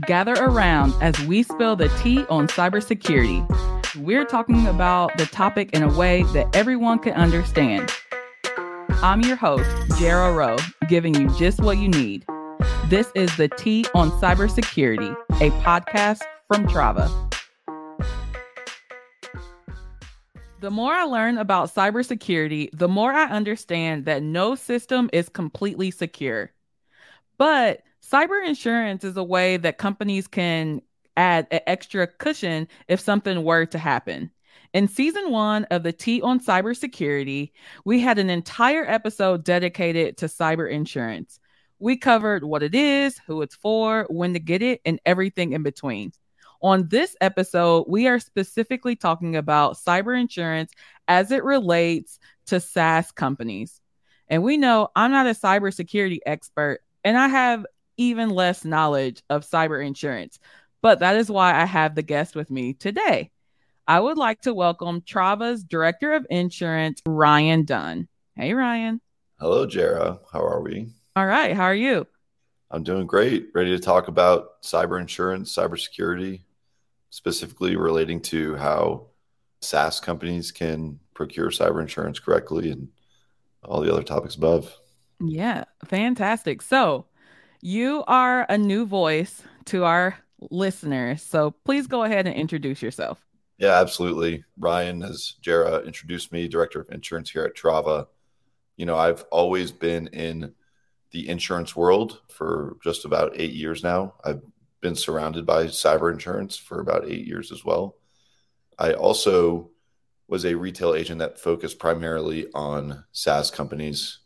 gather around as we spill the tea on cybersecurity. We're talking about the topic in a way that everyone can understand. I'm your host, Jara Rowe, giving you just what you need. This is the Tea on Cybersecurity, a podcast from Trava. The more I learn about cybersecurity, the more I understand that no system is completely secure. But cyber insurance is a way that companies can add an extra cushion if something were to happen. In season one of the Tea on Cybersecurity, we had an entire episode dedicated to cyber insurance. We covered what it is, who it's for, when to get it, and everything in between. On this episode, we are specifically talking about cyber insurance as it relates to SaaS companies. And we know I'm not a cybersecurity expert, and I have even less knowledge of cyber insurance. But that is why I have the guest with me today. I would like to welcome Trava's Director of Insurance, Ryan Dunn. Hey, Ryan. Hello, Jara. How are we? All right. How are you? I'm doing great. Ready to talk about cyber insurance, cybersecurity, specifically relating to how SaaS companies can procure cyber insurance correctly and all the other topics above. Yeah, fantastic. So, you are a new voice to our listeners. So, please go ahead and introduce yourself. Yeah, absolutely. Ryan, as Jara introduced me, Director of Insurance here at Trava. You know, I've always been in the insurance world for just about eight years now. I've been surrounded by cyber insurance for about eight years as well. I also was a retail agent that focused primarily on SaaS companies.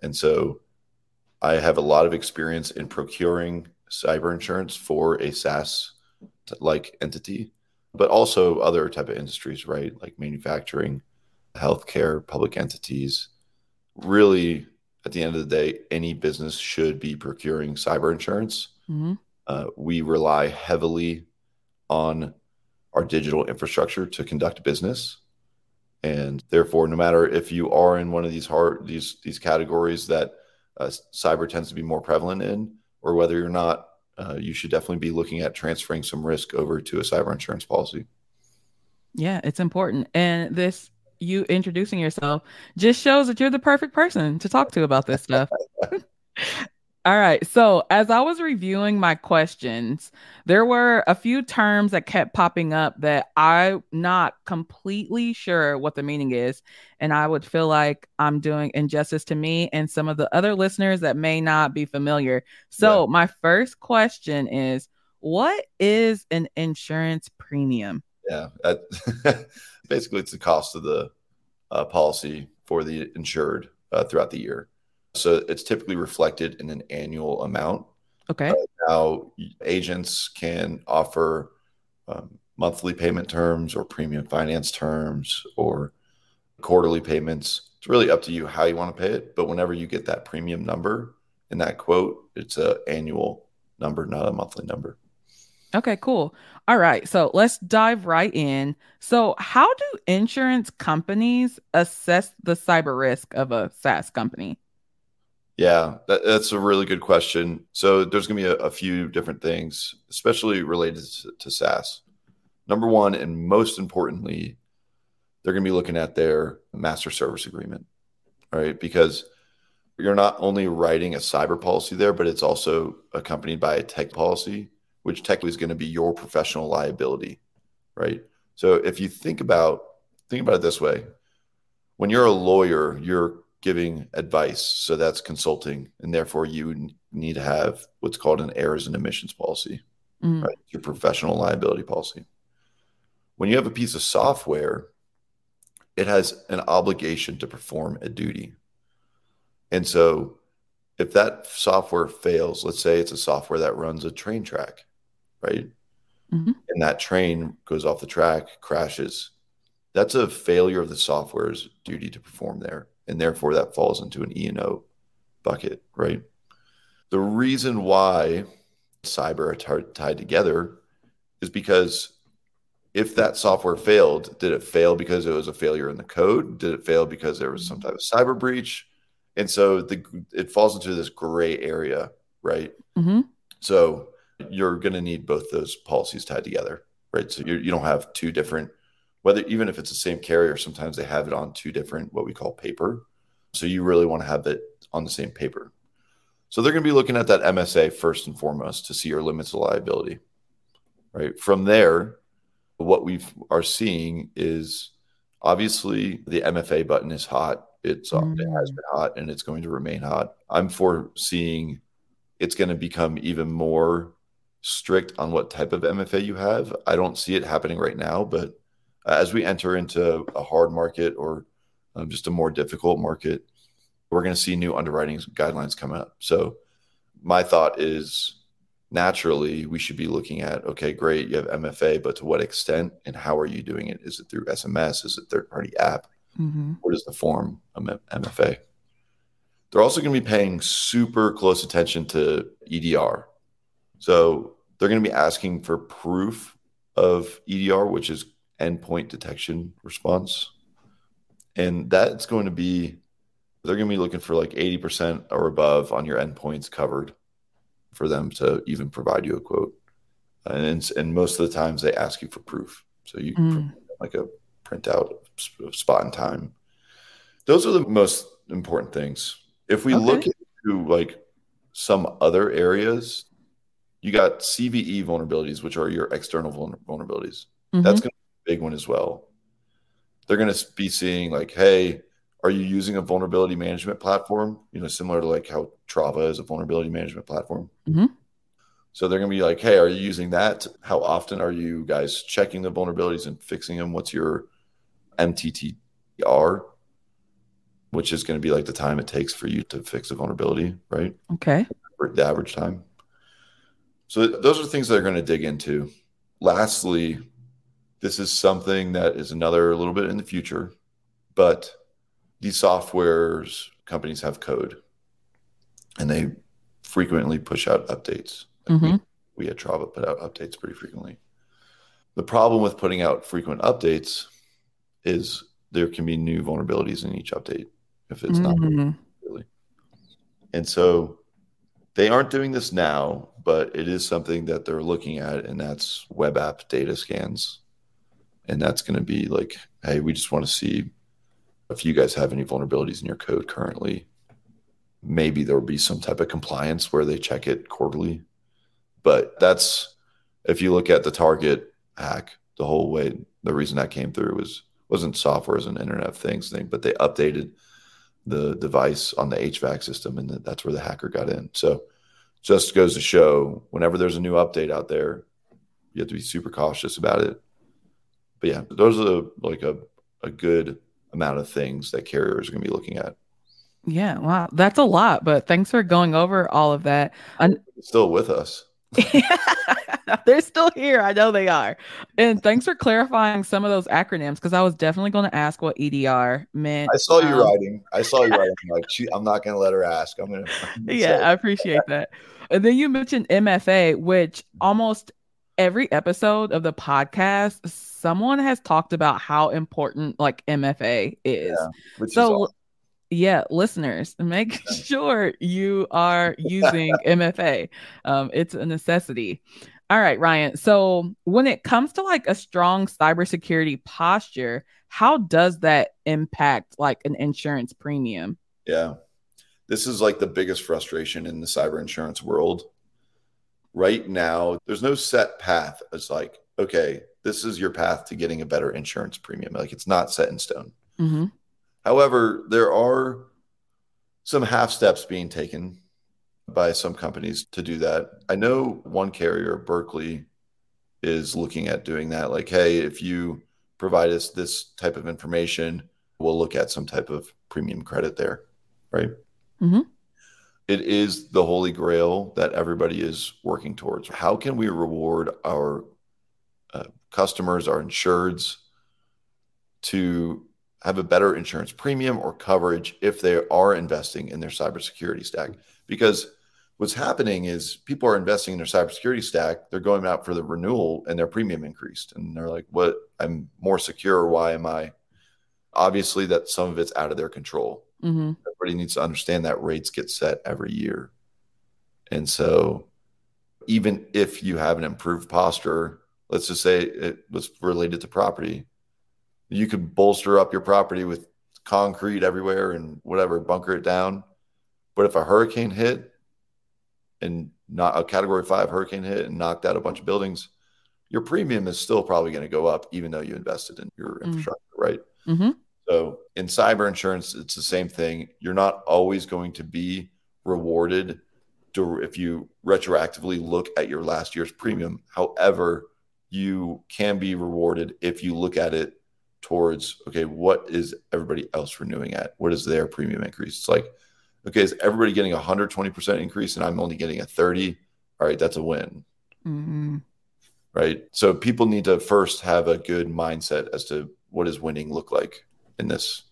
And so I have a lot of experience in procuring cyber insurance for a SaaS like entity, but also other type of industries, right? Like manufacturing, healthcare, public entities. Really, at the end of the day, any business should be procuring cyber insurance. Mm-hmm. Uh, we rely heavily on our digital infrastructure to conduct business, and therefore, no matter if you are in one of these hard these these categories that uh, cyber tends to be more prevalent in, or whether you're not, uh, you should definitely be looking at transferring some risk over to a cyber insurance policy. Yeah, it's important, and this you introducing yourself just shows that you're the perfect person to talk to about this stuff. All right. So, as I was reviewing my questions, there were a few terms that kept popping up that I'm not completely sure what the meaning is. And I would feel like I'm doing injustice to me and some of the other listeners that may not be familiar. So, yeah. my first question is What is an insurance premium? Yeah. basically, it's the cost of the uh, policy for the insured uh, throughout the year. So it's typically reflected in an annual amount. Okay. Uh, now, agents can offer um, monthly payment terms or premium finance terms or quarterly payments. It's really up to you how you want to pay it. But whenever you get that premium number in that quote, it's an annual number, not a monthly number. Okay, cool. All right. So let's dive right in. So, how do insurance companies assess the cyber risk of a SaaS company? Yeah, that, that's a really good question. So there's going to be a, a, few different things, especially related to, to SaaS. Number one, and most importantly, they're going to be looking at their master service agreement, right? Because you're not only writing a cyber policy there, but it's also accompanied by a tech policy, which technically is going to be your professional liability, right? So if you think about think about it this way, when you're a lawyer, you're giving advice. So that's consulting. And therefore, you need to have what's called an errors and omissions policy, mm. right? Your professional liability policy. When you have a piece of software, it has an obligation to perform a duty. And so, if that software fails, let's say it's a software that runs a train track, right? Mm-hmm. And that train goes off the track, crashes. That's a failure of the software's duty to perform there and therefore that falls into an E&O bucket, right? The reason why cyber are t- tied together is because if that software failed, did it fail because it was a failure in the code? Did it fail because there was some type of cyber breach? And so the it falls into this gray area, right? Mm-hmm. So you're going to need both those policies tied together, right? So you you don't have two different, whether even if it's the same carrier, sometimes they have it on two different what we call paper. So you really want to have it on the same paper. So they're going to be looking at that MSA first and foremost to see your limits of liability, right? From there, what we are seeing is obviously the MFA button is hot. It's mm. it has been hot and it's going to remain hot. I'm foreseeing it's going to become even more strict on what type of MFA you have. I don't see it happening right now, but as we enter into a hard market or um, just a more difficult market, we're going to see new underwriting guidelines come up. So my thought is naturally we should be looking at okay great you have mfa but to what extent and how are you doing it? Is it through sms is it third party app? Mm-hmm. what is the form of mfa they're also going to be paying super close attention to edr so they're going to be asking for proof of edr which is endpoint detection response and that's going to be they're going to be looking for like 80% or above on your endpoints covered for them to even provide you a quote. And and most of the times they ask you for proof, so you mm. like a printout of spot and time. Those are the most important things. If we okay. look into like some other areas, you got CVE vulnerabilities, which are your external vulnerabilities. Mm-hmm. That's going to big one as well. They're going to be seeing like, hey, are you using a vulnerability management platform? You know, similar to like how Trava is a vulnerability management platform. Mm-hmm. So they're going to be like, hey, are you using that? How often are you guys checking the vulnerabilities and fixing them? What's your MTTR? Which is going to be like the time it takes for you to fix a vulnerability, right? Okay. The average time. So those are things that they're going to dig into. Lastly, this is something that is another little bit in the future, but these softwares companies have code and they frequently push out updates. Like mm-hmm. we, we at Trava put out updates pretty frequently. The problem with putting out frequent updates is there can be new vulnerabilities in each update if it's mm-hmm. not really. And so they aren't doing this now, but it is something that they're looking at, and that's web app data scans. And that's going to be like, hey, we just want to see if you guys have any vulnerabilities in your code currently, maybe there will be some type of compliance where they check it quarterly. But that's if you look at the target hack, the whole way the reason that came through was wasn't software as an Internet of Things thing, but they updated the device on the HVAC system, and that's where the hacker got in. So just goes to show whenever there's a new update out there, you have to be super cautious about it. But yeah, those are like a, a good amount of things that carriers are going to be looking at. Yeah, wow, that's a lot. But thanks for going over all of that. And still with us. They're still here. I know they are. And thanks for clarifying some of those acronyms because I was definitely going to ask what EDR meant. I saw you um, writing. I saw you writing. I'm like, I'm not going to let her ask. I'm going to. Yeah, I appreciate that. And then you mentioned MFA, which almost every episode of the podcast, someone has talked about how important like MFA is. Yeah, so, is awesome. yeah, listeners, make yeah. sure you are using MFA. Um, it's a necessity. All right, Ryan. So, when it comes to like a strong cybersecurity posture, how does that impact like an insurance premium? Yeah. This is like the biggest frustration in the cyber insurance world right now, there's no set path. It's like, okay, this is your path to getting a better insurance premium. Like it's not set in stone. Mm-hmm. However, there are some half steps being taken by some companies to do that. I know one carrier, Berkley is looking at doing that. Like, hey, if you provide us this type of information, we'll look at some type of premium credit there. Right. Mm-hmm it is the holy grail that everybody is working towards. How can we reward our uh, customers, our insureds, to have a better insurance premium or coverage if they are investing in their cybersecurity stack? Because what's happening is people are investing in their cybersecurity stack, they're going out for the renewal and their premium increased. And they're like, what? I'm more secure. Why am I? Obviously, that some of it's out of their control. Mm-hmm. Everybody needs to understand that rates get set every year. And so even if you have an improved posture, let's just say it was related to property, you could bolster up your property with concrete everywhere and whatever, bunker it down. But if a hurricane hit and not a category five hurricane hit and knocked out a bunch of buildings, your premium is still probably going to go up, even though you invested in your mm. infrastructure, mm. right? Mm-hmm. So in cyber insurance, it's the same thing. You're not always going to be rewarded to, if you retroactively look at your last year's premium. However, you can be rewarded if you look at it towards okay, what is everybody else renewing at? What is their premium increase? It's like, okay, is everybody getting a 120% increase and I'm only getting a 30? All right, that's a win. Mm-hmm. Right. So people need to first have a good mindset as to what does winning look like in this.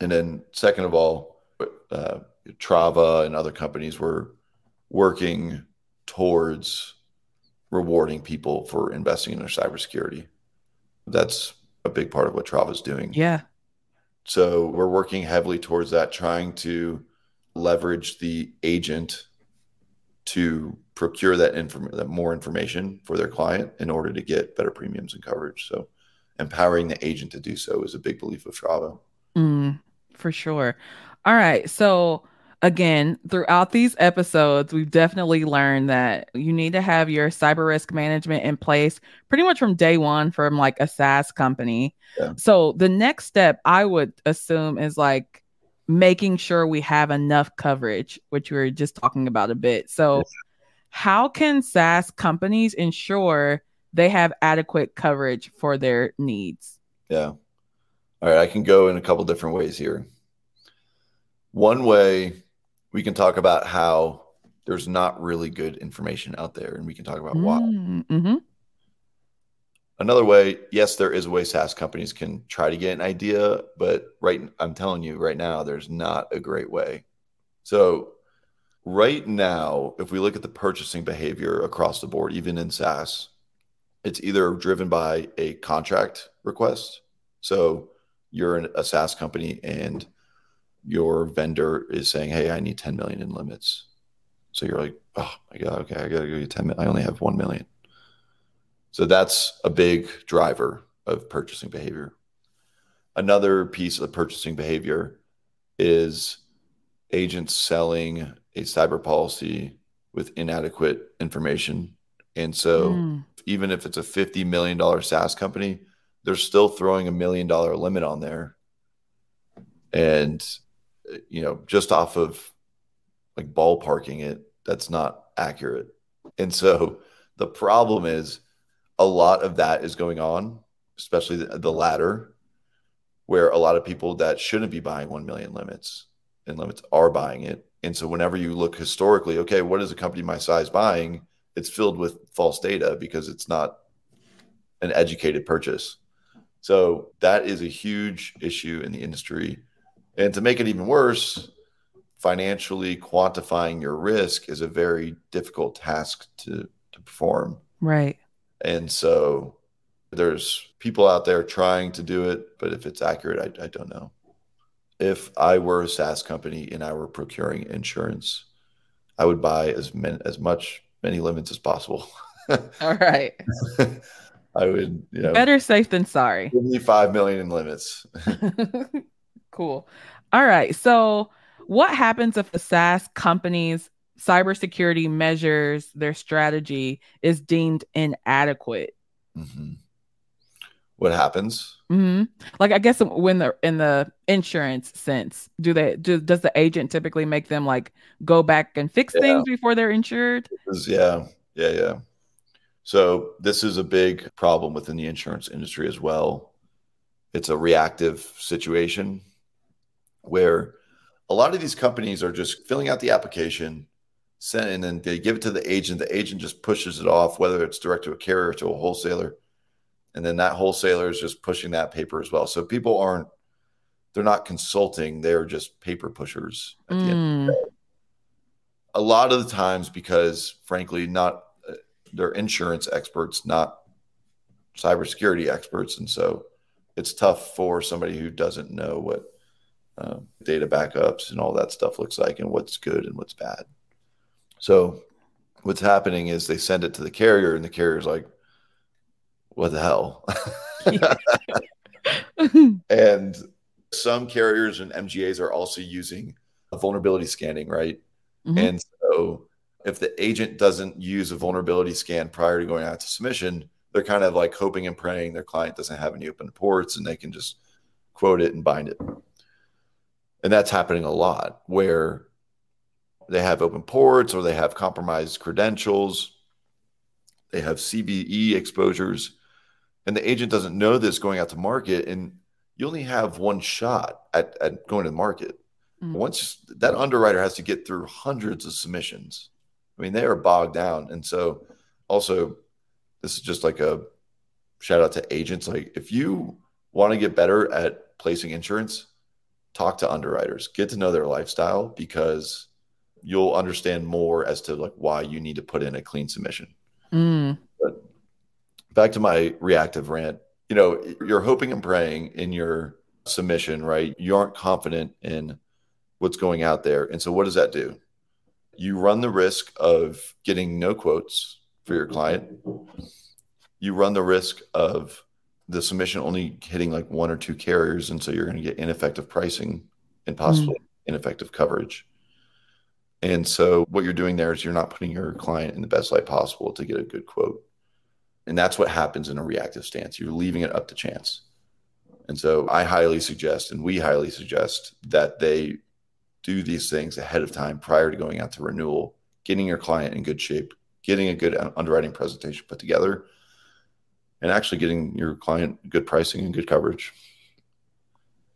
And then, second of all, uh, Trava and other companies were working towards rewarding people for investing in their cybersecurity. That's a big part of what Trava is doing. Yeah. So we're working heavily towards that, trying to leverage the agent to procure that inform that more information for their client in order to get better premiums and coverage. So empowering the agent to do so is a big belief of Trava. Mm, for sure. All right. So again, throughout these episodes, we've definitely learned that you need to have your cyber risk management in place pretty much from day one from like a SaaS company. Yeah. So the next step I would assume is like making sure we have enough coverage, which we were just talking about a bit. So yes. how can SaaS companies ensure they have adequate coverage for their needs? Yeah. All right, I can go in a couple different ways here. One way we can talk about how there's not really good information out there, and we can talk about why. Mm-hmm. Another way, yes, there is a way SaaS companies can try to get an idea, but right, I'm telling you right now, there's not a great way. So, right now, if we look at the purchasing behavior across the board, even in SaaS, it's either driven by a contract request. So, you're a SaaS company and your vendor is saying, "Hey, I need 10 million in limits." So you're like, "Oh my god, okay, I got to go get 10 million. I only have 1 million." So that's a big driver of purchasing behavior. Another piece of purchasing behavior is agents selling a cyber policy with inadequate information. And so mm. Even if it's a $50 million SaaS company, they're still throwing a million dollar limit on there. And you know, just off of like ballparking it, that's not accurate. And so the problem is a lot of that is going on, especially the, the latter, where a lot of people that shouldn't be buying 1 million limits and limits are buying it. And so whenever you look historically, okay, what is a company my size buying? It's filled with false data because it's not an educated purchase. So that is a huge issue in the industry and to make it even worse, financially quantifying your risk is a very difficult task to, to perform. Right. And so there's people out there trying to do it, but if it's accurate, I, I don't know. If I were a SaaS company and I were procuring insurance, I would buy as many, as much many limits as possible. All right. I would, you know, better safe than sorry. Give me five million in limits. Cool. All right. So, what happens if the SaaS company's cybersecurity measures, their strategy is deemed inadequate? Mm-hmm. What happens? Mm-hmm. Like, I guess when the in the insurance sense, do they do does the agent typically make them like go back and fix yeah. things before they're insured? Is, yeah, yeah, yeah. So this is a big problem within the insurance industry as well. It's a reactive situation where a lot of these companies are just filling out the application, send, and then they give it to the agent. The agent just pushes it off, whether it's direct to a carrier to a wholesaler. And then that wholesaler is just pushing that paper as well. So people aren't, they're not consulting, they're just paper pushers at the mm. a lot of the times, because frankly, not uh, they're insurance experts, not cybersecurity experts. And so it's tough for somebody who doesn't know what uh, data backups and all that stuff looks like and what's good and what's bad. So what's happening is they send it to the carrier, and the carrier's like, "What the hell?" and some carriers and MGAs are also using vulnerability scanning, right? Mm-hmm. And so if the agent doesn't use a vulnerability scan prior to going out to submission, they're kind of like hoping and praying their client doesn't have any open ports and they can just quote it and bind it. And that's happening a lot where they have open ports or they have compromised credentials, they have CVE exposures, and the agent doesn't know this going out to market. And you only have one shot at, at going to the market. Mm-hmm. Once that underwriter has to get through hundreds of submissions, I mean, they are bogged down. And so, also, this is just like a shout out to agents. Like, if you want to get better at placing insurance, talk to underwriters, get to know their lifestyle because you'll understand more as to like why you need to put in a clean submission. Mm. Back to my reactive rant, you know, you're hoping and praying in your submission, right? You aren't confident in what's going out there. And so what does that do? You run the risk of getting no quotes for your client. You run the risk of the submission only hitting like one or two carriers. And so you're going to get ineffective pricing and possibly mm. ineffective coverage. And so what you're doing there is you're not putting your client in the best light possible to get a good quote. And that's what happens in a reactive stance. You're leaving it up to chance. And so I highly suggest, and we highly suggest that they do these things ahead of time prior to going out to renewal, getting your client in good shape, getting a good uh, underwriting presentation put together, and actually getting your client good pricing and good coverage.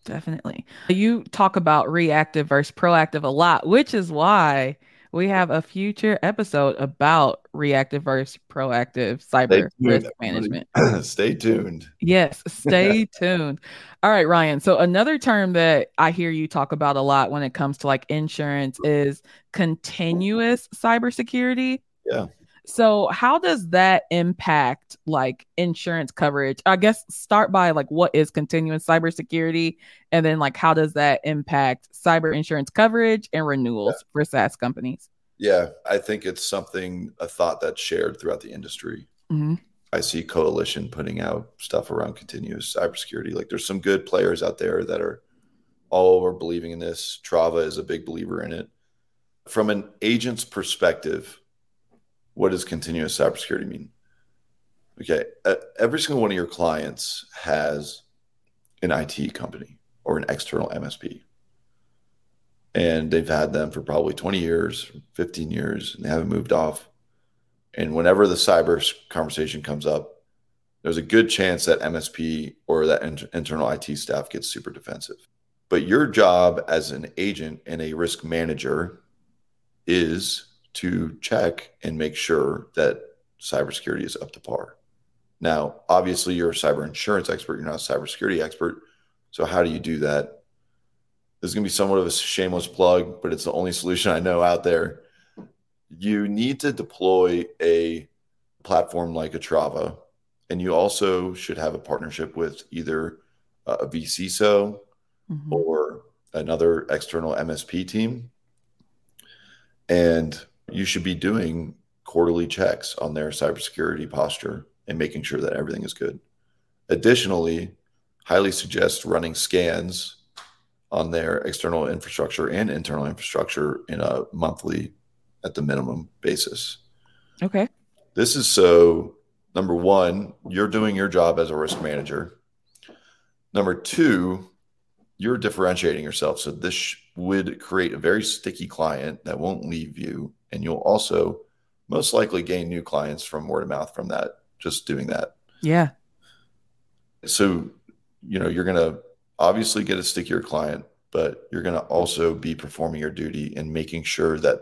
Definitely. You talk about reactive versus proactive a lot, which is why we have a future episode about reactive versus proactive cyber risk management. stay tuned. Yes, stay tuned. All right, Ryan. So another term that I hear you talk about a lot when it comes to like insurance is continuous cybersecurity. Yeah. So how does that impact like insurance coverage? I guess start by like what is continuous cybersecurity and then like how does that impact cyber insurance coverage and renewals yeah. for SaaS companies? Yeah, I think it's something a thought that's shared throughout the industry. Mm-hmm. I see coalition putting out stuff around continuous cybersecurity. Like there's some good players out there that are all over believing in this. Trava is a big believer in it. From an agent's perspective, what does continuous cybersecurity mean? Okay, every single one of your clients has an IT company or an external MSP. And they've had them for probably 20 years, 15 years, and they haven't moved off. And whenever the cyber conversation comes up, there's a good chance that MSP or that in- internal IT staff gets super defensive. But your job as an agent and a risk manager is to check and make sure that cybersecurity is up to par. Now, obviously, you're a cyber insurance expert, you're not a cybersecurity expert. So, how do you do that? This is going to be somewhat of a shameless plug, but it's the only solution I know out there. You need to deploy a platform like a Trava, and you also should have a partnership with either a vCISO mm-hmm. or another external MSP team. And you should be doing quarterly checks on their cybersecurity posture and making sure that everything is good. Additionally, highly suggest running scans on their external infrastructure and internal infrastructure in a monthly at the minimum basis. Okay. This is so number 1, you're doing your job as a risk manager. Number 2, you're differentiating yourself. So this would create a very sticky client that won't leave you and you'll also most likely gain new clients from word of mouth from that just doing that. Yeah. So you know you're going to obviously get a stickier client but you're going to also be performing your duty and making sure that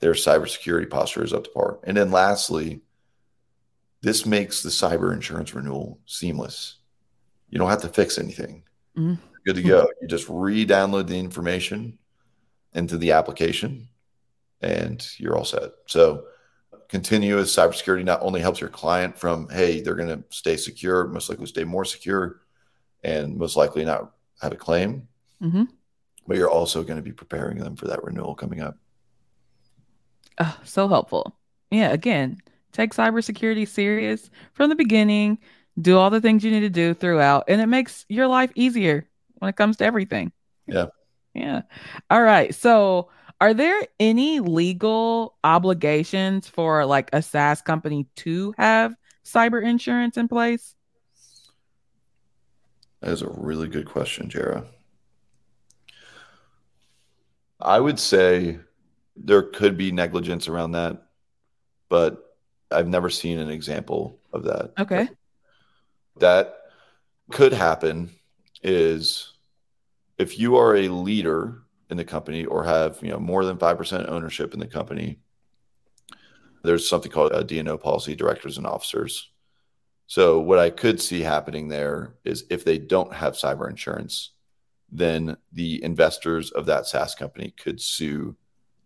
their cybersecurity posture is up to par. And then lastly this makes the cyber insurance renewal seamless. You don't have to fix anything. Mm-hmm. good to go. You just re-download the information into the application and you're all set. So continuous cybersecurity not only helps your client from, hey, they're going to stay secure, most likely stay more secure, and most likely not have a claim, mm-hmm. but you're also going to be preparing them for that renewal coming up. Oh, so helpful. yeah, again, take cybersecurity serious from the beginning, do all the things you need to do throughout, and it makes your life easier when it comes to everything. Yeah. Yeah. All right. So, are there any legal obligations for like a SaaS company to have cyber insurance in place? That is a really good question, Jara. I would say there could be negligence around that, but I've never seen an example of that. Okay. That could happen is if you are a leader in the company or have you know more than 5% ownership in the company there's something called a D&O policy directors and officers. So what i could see happening there is if they don't have cyber insurance then the investors of that SaaS company could sue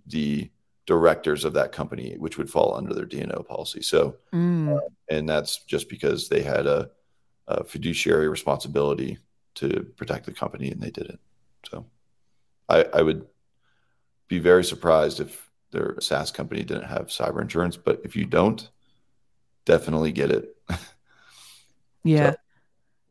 the directors of that company which would fall under their D&O policy. So Mm. uh, and that's just because they had a, a fiduciary responsibility to protect the company and they did it so I, I would be very surprised if their SaaS company didn't have cyber insurance. But if you don't, definitely get it. Yeah. So-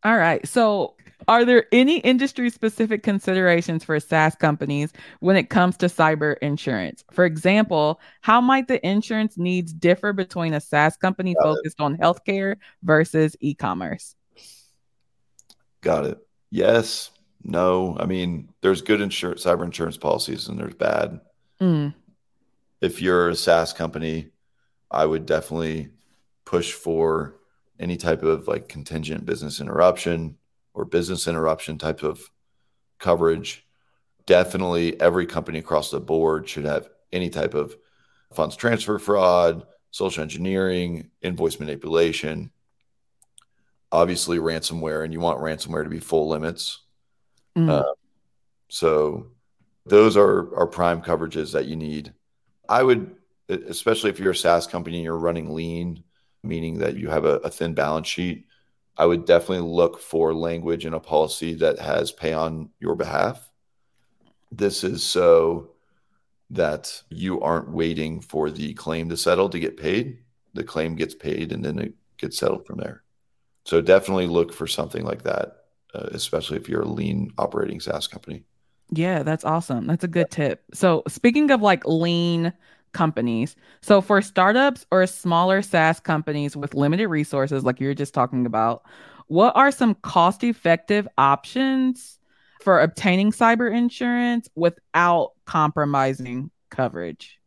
All right. So, are there any industry specific considerations for SaaS companies when it comes to cyber insurance? For example, how might the insurance needs differ between a SaaS company Got it. focused on healthcare versus e commerce? Got it. Yes. No. I mean, there's good insurance, cyber insurance policies, and there's bad. Mm, If you're a SaaS company, I would definitely push for any type of like contingent business interruption or business interruption type of coverage. Definitely every company across the board should have any type of funds transfer fraud, social engineering, invoice manipulation, obviously ransomware, and you want ransomware to be full limits. Mm, Uh, So those are are prime coverages that you need. I would, especially if you're a SaaS company and you're running lean, meaning that you have a, a thin balance sheet. I would definitely look for language in a policy that has pay on your behalf. This is so that you aren't waiting for the claim to settle to get paid. The claim gets paid and then it gets settled from there. So definitely look for something like that uh, especially if you're a lean operating SaaS company. Yeah, that's awesome. That's a good tip. So, speaking of like lean companies, so for startups or smaller SaaS companies with limited resources, like you're just talking about, what are some cost effective options for obtaining cyber insurance without compromising coverage?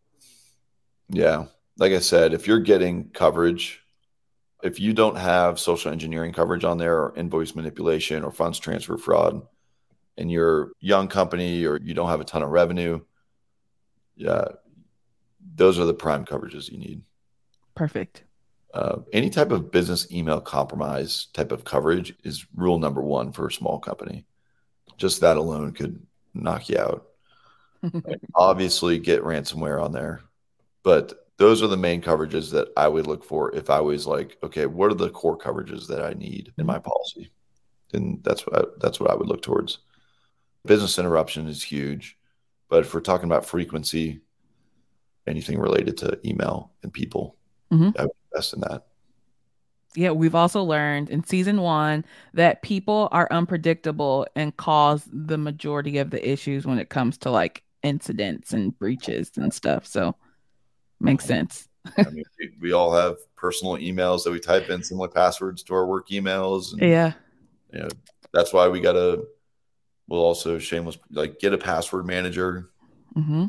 Yeah. Like I said, if you're getting coverage, if you don't have social engineering coverage on there or invoice manipulation or funds transfer fraud, and you're a young company or you don't have a ton of revenue, yeah, those are the prime coverages you need. Perfect. Uh, any type of business email compromise type of coverage is rule number one for a small company. Just that alone could knock you out. Obviously, get ransomware on there, but those are the main coverages that I would look for if I was like, okay, what are the core coverages that I need in my policy? And that's what I, that's what I would look towards. Business interruption is huge, but if we're talking about frequency, anything related to email and people, Mhm. I would invest in that. Yeah, we've also learned in season one that people are unpredictable and cause the majority of the issues when it comes to like incidents and breaches and stuff. So makes sense. I mean, we, we all have personal emails that we type in similar passwords to our work emails. And, Yeah. you know, that's why we got to, we'll also shameless, like get a password manager. hmm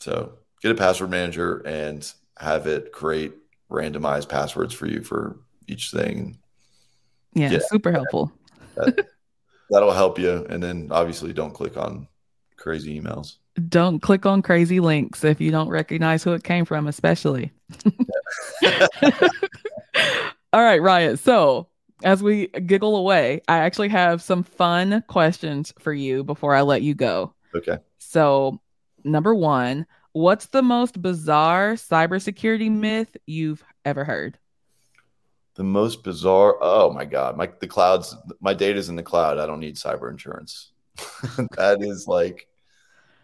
So get a password manager and have it create randomized passwords for you for each thing. Yeah, Yeah. super helpful. That, that'll help you. And then obviously don't click on crazy emails. Don't click on crazy links if you don't recognize who it came from, especially. All right, Ryan. So, as we giggle away, I actually have some fun questions for you before I let you go. Okay. So, number one, what's the most bizarre cybersecurity myth you've ever heard? The most bizarre. Oh my God. My, the clouds, my data's in the cloud. I don't need cyber insurance. that is like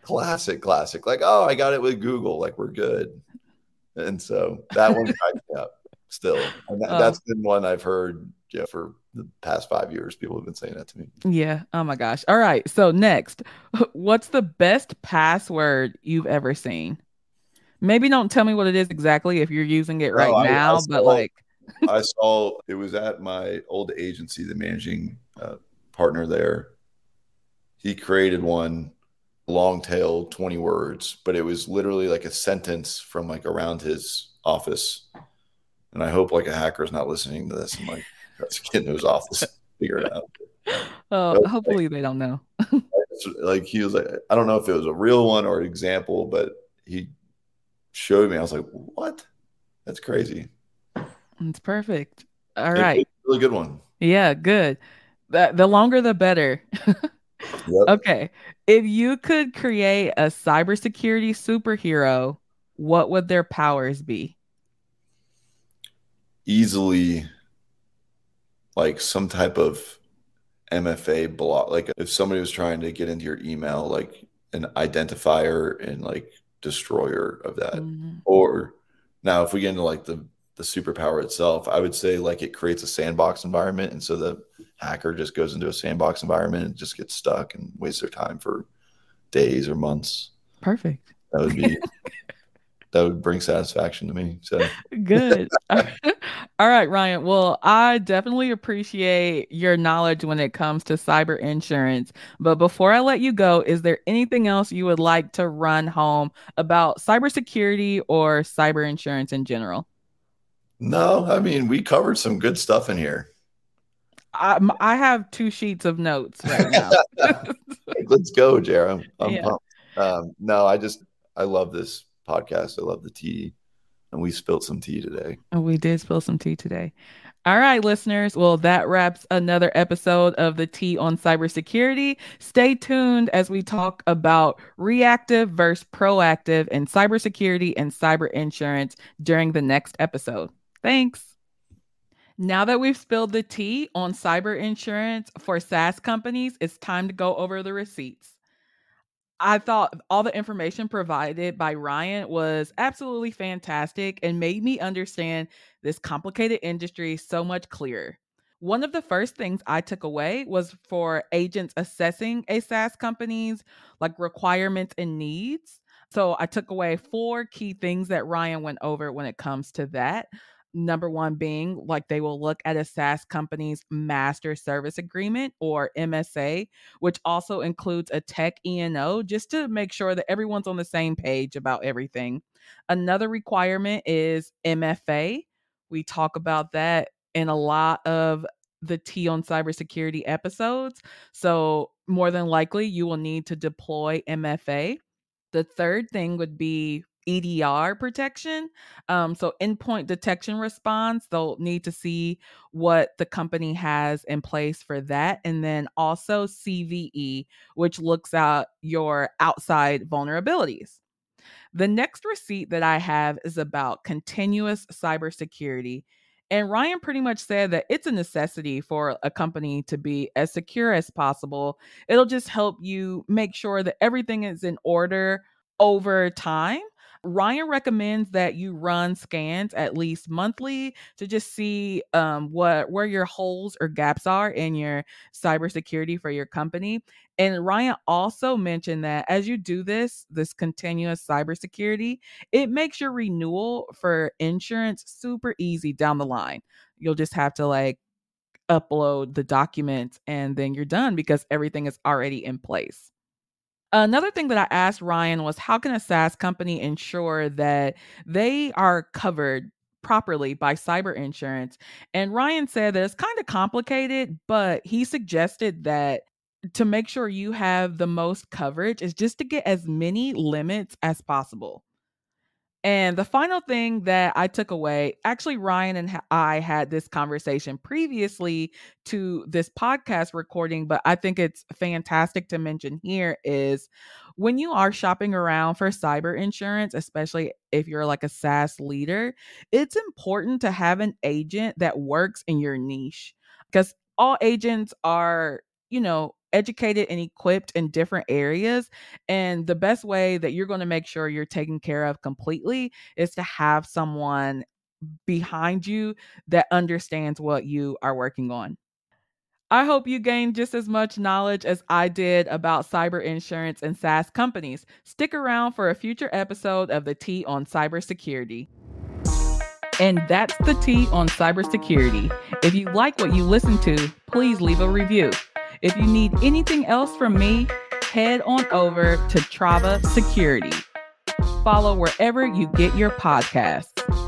classic, classic. Like, oh, I got it with Google. Like, we're good. And so that one cracks me up still. And that, Oh. that's been one I've heard yeah, for the past five years. People have been saying that to me. Yeah. Oh my gosh. All right. So next, what's the best password you've ever seen? Maybe don't tell me what it is exactly if you're using it right Oh, I- I now, saw- but like, I saw it was at my old agency, the managing uh, partner there. He created one long tail, 20 words, but it was literally like a sentence from like around his office. And I hope like a hacker's not listening to this and like tries to get into his office, figure it out. oh, Okay. hopefully they don't know. Like he was like, I don't know if it was a real one or an example, but he showed me. I was like, what? That's crazy. It's perfect. All right. a really good one. Yeah, good. The, the longer the better. Yep. Okay. If you could create a cybersecurity superhero, what would their powers be? easily like some type of MFA block. Like if somebody was trying to get into your email, like an identifier and like destroyer of that. Mhm. Or now if we get into like the the superpower itself, I would say like it creates a sandbox environment. And so the hacker just goes into a sandbox environment and just gets stuck and wastes their time for days or months. Perfect. That would be that would bring satisfaction to me. So Good. All right, Ryan. Well, I definitely appreciate your knowledge when it comes to cyber insurance. But before I let you go, is there anything else you would like to run home about cybersecurity or cyber insurance in general? no, I mean we covered some good stuff in here. I, I have two sheets of notes right now. Let's go, Jara. I'm, Yeah. pumped. Um, no, I just I love this podcast. I love the tea, and we spilled some tea today. We did spill some tea today. All right, listeners. Well, that wraps another episode of the Tea on Cybersecurity. Stay tuned as we talk about reactive versus proactive in cybersecurity and cyber insurance during the next episode. Thanks. Now that we've spilled the tea on cyber insurance for SaaS companies, it's time to go over the receipts. I thought all the information provided by Ryan was absolutely fantastic and made me understand this complicated industry so much clearer. One of the first things I took away was for agents assessing a SaaS company's like requirements and needs. So I took away four key things that Ryan went over when it comes to that. Number one being like they will look at a SaaS company's master service agreement or MSA, which also includes a tech E&O just to make sure that everyone's on the same page about everything. Another requirement is MFA. We talk about that in a lot of the Tea on cybersecurity episodes. So, more than likely, you will need to deploy MFA. The third thing would be EDR protection. Um, so, endpoint detection response, they'll need to see what the company has in place for that. And then also CVE, which looks at your outside vulnerabilities. The next receipt that I have is about continuous cybersecurity. And Ryan pretty much said that it's a necessity for a company to be as secure as possible. It'll just help you make sure that everything is in order over time. Ryan recommends that you run scans at least monthly to just see um, what where your holes or gaps are in your cybersecurity for your company. And Ryan also mentioned that as you do this, this continuous cybersecurity, it makes your renewal for insurance super easy down the line. You'll just have to like upload the documents and then you're done because everything is already in place. Another thing that I asked Ryan was how can a SaaS company ensure that they are covered properly by cyber insurance? And Ryan said that it's kind of complicated, but he suggested that to make sure you have the most coverage is just to get as many limits as possible. And the final thing that I took away, actually, Ryan and I had this conversation previously to this podcast recording, but I think it's fantastic to mention here is when you are shopping around for cyber insurance, especially if you're like a SaaS leader, it's important to have an agent that works in your niche because all agents are, you know, educated and equipped in different areas. And the best way that you're going to make sure you're taken care of completely is to have someone behind you that understands what you are working on. I hope you gained just as much knowledge as I did about cyber insurance and SaaS companies. Stick around for a future episode of the Tea on Cybersecurity. And that's the Tea on cybersecurity. If you like what you listen to, please leave a review. If you need anything else from me, head on over to Trava Security. Follow wherever you get your podcasts.